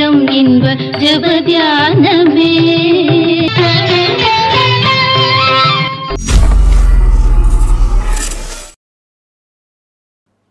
நேரம் இன்ப ஜபத்தியானமே.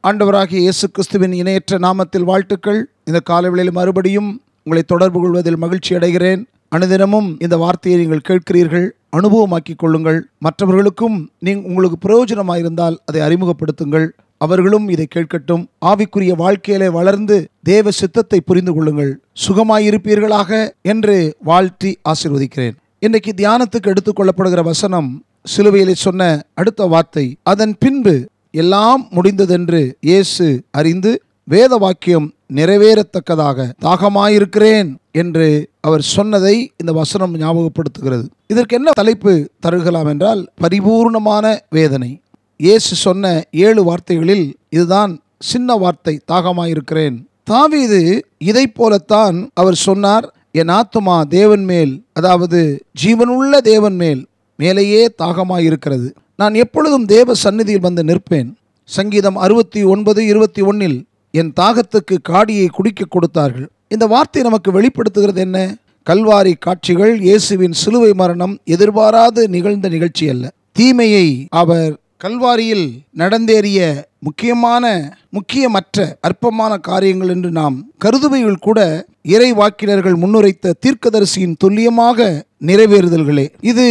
ஆண்டவராகிய இயேசு கிறிஸ்துவின் இணையற்ற நாமத்தில் வாழ்த்துக்கள். இந்த காலவெளியில் மறுபடியும் உங்களை தொடர்பு கொள்வதில் மகிழ்ச்சி அடைகிறேன். அனுதினமும் இந்த வார்த்தையை நீங்கள் கேட்கிறீர்கள். அனுபவமாக்கிக் கொள்ளுங்கள். மற்றவர்களுக்கும் நீங்க உங்களுக்கு பிரயோஜனமாயிருந்தால் அதை அறிமுகப்படுத்துங்கள். அவர்களும் இதை கேட்கட்டும். ஆவிக்குரிய வாழ்க்கையிலே வளர்ந்து தேவ சித்தத்தை புரிந்து கொள்ளுங்கள். சுகமாயிருப்பீர்களாக என்று வாழ்த்தி ஆசீர்வதிக்கிறேன். இன்றைக்கு தியானத்துக்கு எடுத்துக்கொள்ளப்படுகிற வசனம் சிலுவையிலே சொன்ன அடுத்த வார்த்தை. அதன் பின்பு எல்லாம் முடிந்ததென்று இயேசு அறிந்து வேத வாக்கியம் நிறைவேறத்தக்கதாக தாகமாயிருக்கிறேன் என்று அவர் சொன்னதை இந்த வசனம் ஞாபகப்படுத்துகிறது. இதற்கு என்ன தலைப்பு தருகலாம் என்றால் பரிபூர்ணமான வேதனை. இயேசு சொன்ன ஏழு வார்த்தைகளில் இதுதான் சின்ன வார்த்தை தாகமாயிருக்கிறேன். தாவீது இதைப் போலத்தான் அவர் சொன்னார் என் ஆத்துமா தேவன் மேல் அதாவது ஜீவனுள்ள தேவன் மேல் மேலேயே தாகமாயிருக்கிறது. நான் எப்பொழுதும் தேவ சந்நிதியில் வந்து நிற்பேன். சங்கீதம் அறுபத்தி ஒன்பது இருபத்தி ஒன்னில் என் தாகத்துக்கு காடியை குடிக்க கொடுத்தார்கள். இந்த வார்த்தை நமக்கு வெளிப்படுத்துகிறது என்ன? கல்வாரி காட்சிகள் இயேசுவின் சிலுவை மரணம் எதிர்பாராது நிகழ்ந்த நிகழ்ச்சி அல்ல தீமையை அவர் கல்வாரியில் நடந்தேறிய முக்கியமான முக்கியமற்ற அற்பமான காரியங்கள் என்று நாம் கருதுவையில் கூட இறை வாக்கினர்கள் முன்னுரைத்த தீர்க்கதரிசியின் துல்லியமாக நிறைவேறுதல்களே. இது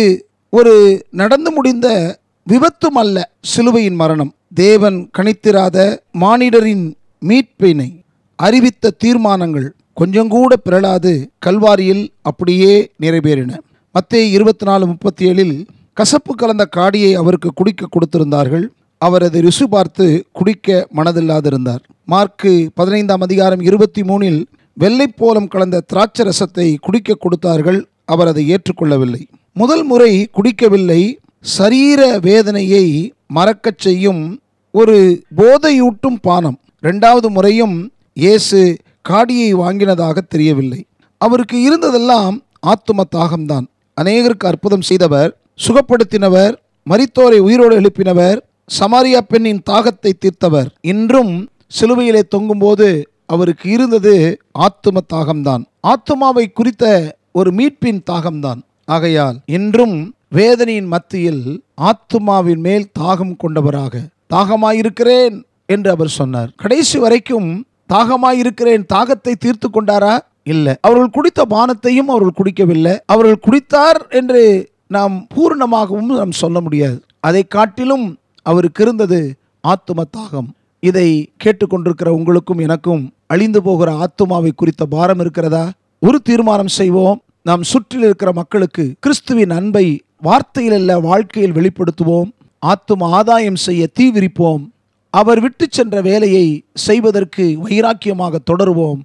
ஒரு நடந்து முடிந்த விபத்தும் அல்ல சிலுவையின் மரணம். தேவன் கணித்திராத மானிடரின் மீட்பினை அறிவித்த தீர்மானங்கள் கொஞ்சம் கூட பிறளாது கல்வாரியில் அப்படியே நிறைவேறின. மத்திய இருபத்தி நாலு முப்பத்தி ஏழில் கசப்பு கலந்த காடியை அவருக்கு குடிக்க கொடுத்திருந்தார்கள். அவர் அதை ருசி பார்த்து குடிக்க மனதில்லாதிருந்தார். மார்க்கு பதினைந்தாம் அதிகாரம் இருபத்தி மூணில் வெள்ளைப்போலம் கலந்த திராட்சை ரசத்தை குடிக்க கொடுத்தார்கள். அவர் அதை ஏற்றுக்கொள்ளவில்லை. முதல் முறை குடிக்கவில்லை. சரீர வேதனையை மறக்கச் செய்யும் ஒரு போதையூட்டும் பானம். இரண்டாவது முறையும் இயேசு காடியை வாங்கினதாக தெரியவில்லை. அவருக்கு இருந்ததெல்லாம் ஆத்தும தாகம்தான். அநேகருக்கு அற்புதம் செய்தவர் சுகப்படுத்தினவர் மரித்தோரை உயிரோடு எழுப்பினவர் சமாரியா பெண்ணின் தாகத்தை தீர்த்தவர். இன்றும் சிலுவையிலே தொங்கும்போது அவருக்கு இருந்தது ஆத்தும தாகம்தான். ஆத்துமாவை குறித்த ஒரு மீட்பின் தாகம்தான். ஆகையால் இன்றும் வேதனையின் மத்தியில் ஆத்துமாவின் மேல் தாகம் கொண்டவராக தாகமாயிருக்கிறேன் என்று அவர் சொன்னார். கடைசி வரைக்கும் தாகமாயிருக்கிறேன் தாகத்தை தீர்த்து கொண்டாரா? இல்லை. அவர்கள் குடித்த பானத்தையும் அவர்கள் குடிக்கவில்லை. அவர்கள் குடித்தார் என்று நாம் பூர்ணமாகவும் நாம் சொல்ல முடியாது. அதை காட்டிலும் அவருக்கு இருந்தது ஆத்தும தாகம். இதை கேட்டுக்கொண்டிருக்கிற உங்களுக்கும் எனக்கும் அழிந்து போகிற ஆத்துமாவை குறித்த பாரம் இருக்கிறதா? ஒரு தீர்மானம் செய்வோம். நாம் சுற்றில் இருக்கிற மக்களுக்கு கிறிஸ்துவின் அன்பை வார்த்தையில் அல்ல வாழ்க்கையில் வெளிப்படுத்துவோம். ஆத்தும ஆதாயம் செய்ய தீவிரிப்போம் அவர் விட்டு சென்ற வேலையை செய்வதற்கு வைராக்கியமாக தொடருவோம்.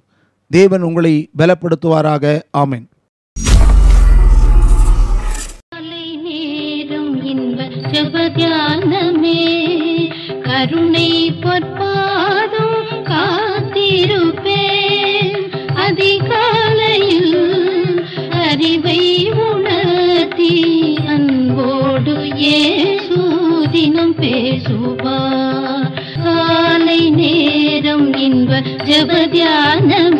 தேவன் உங்களை பலப்படுத்துவாராக. ஆமேன். இன்ப ஜபத்தியானமே. கருணை பொற்பாதம் காத்திருப்பேன். அதிகாலையில் அறிவை உணர்த்தி அன்போடு ஏசூதினம் பேசுவா காலை நேரம் இன்ப ஜபத்தியான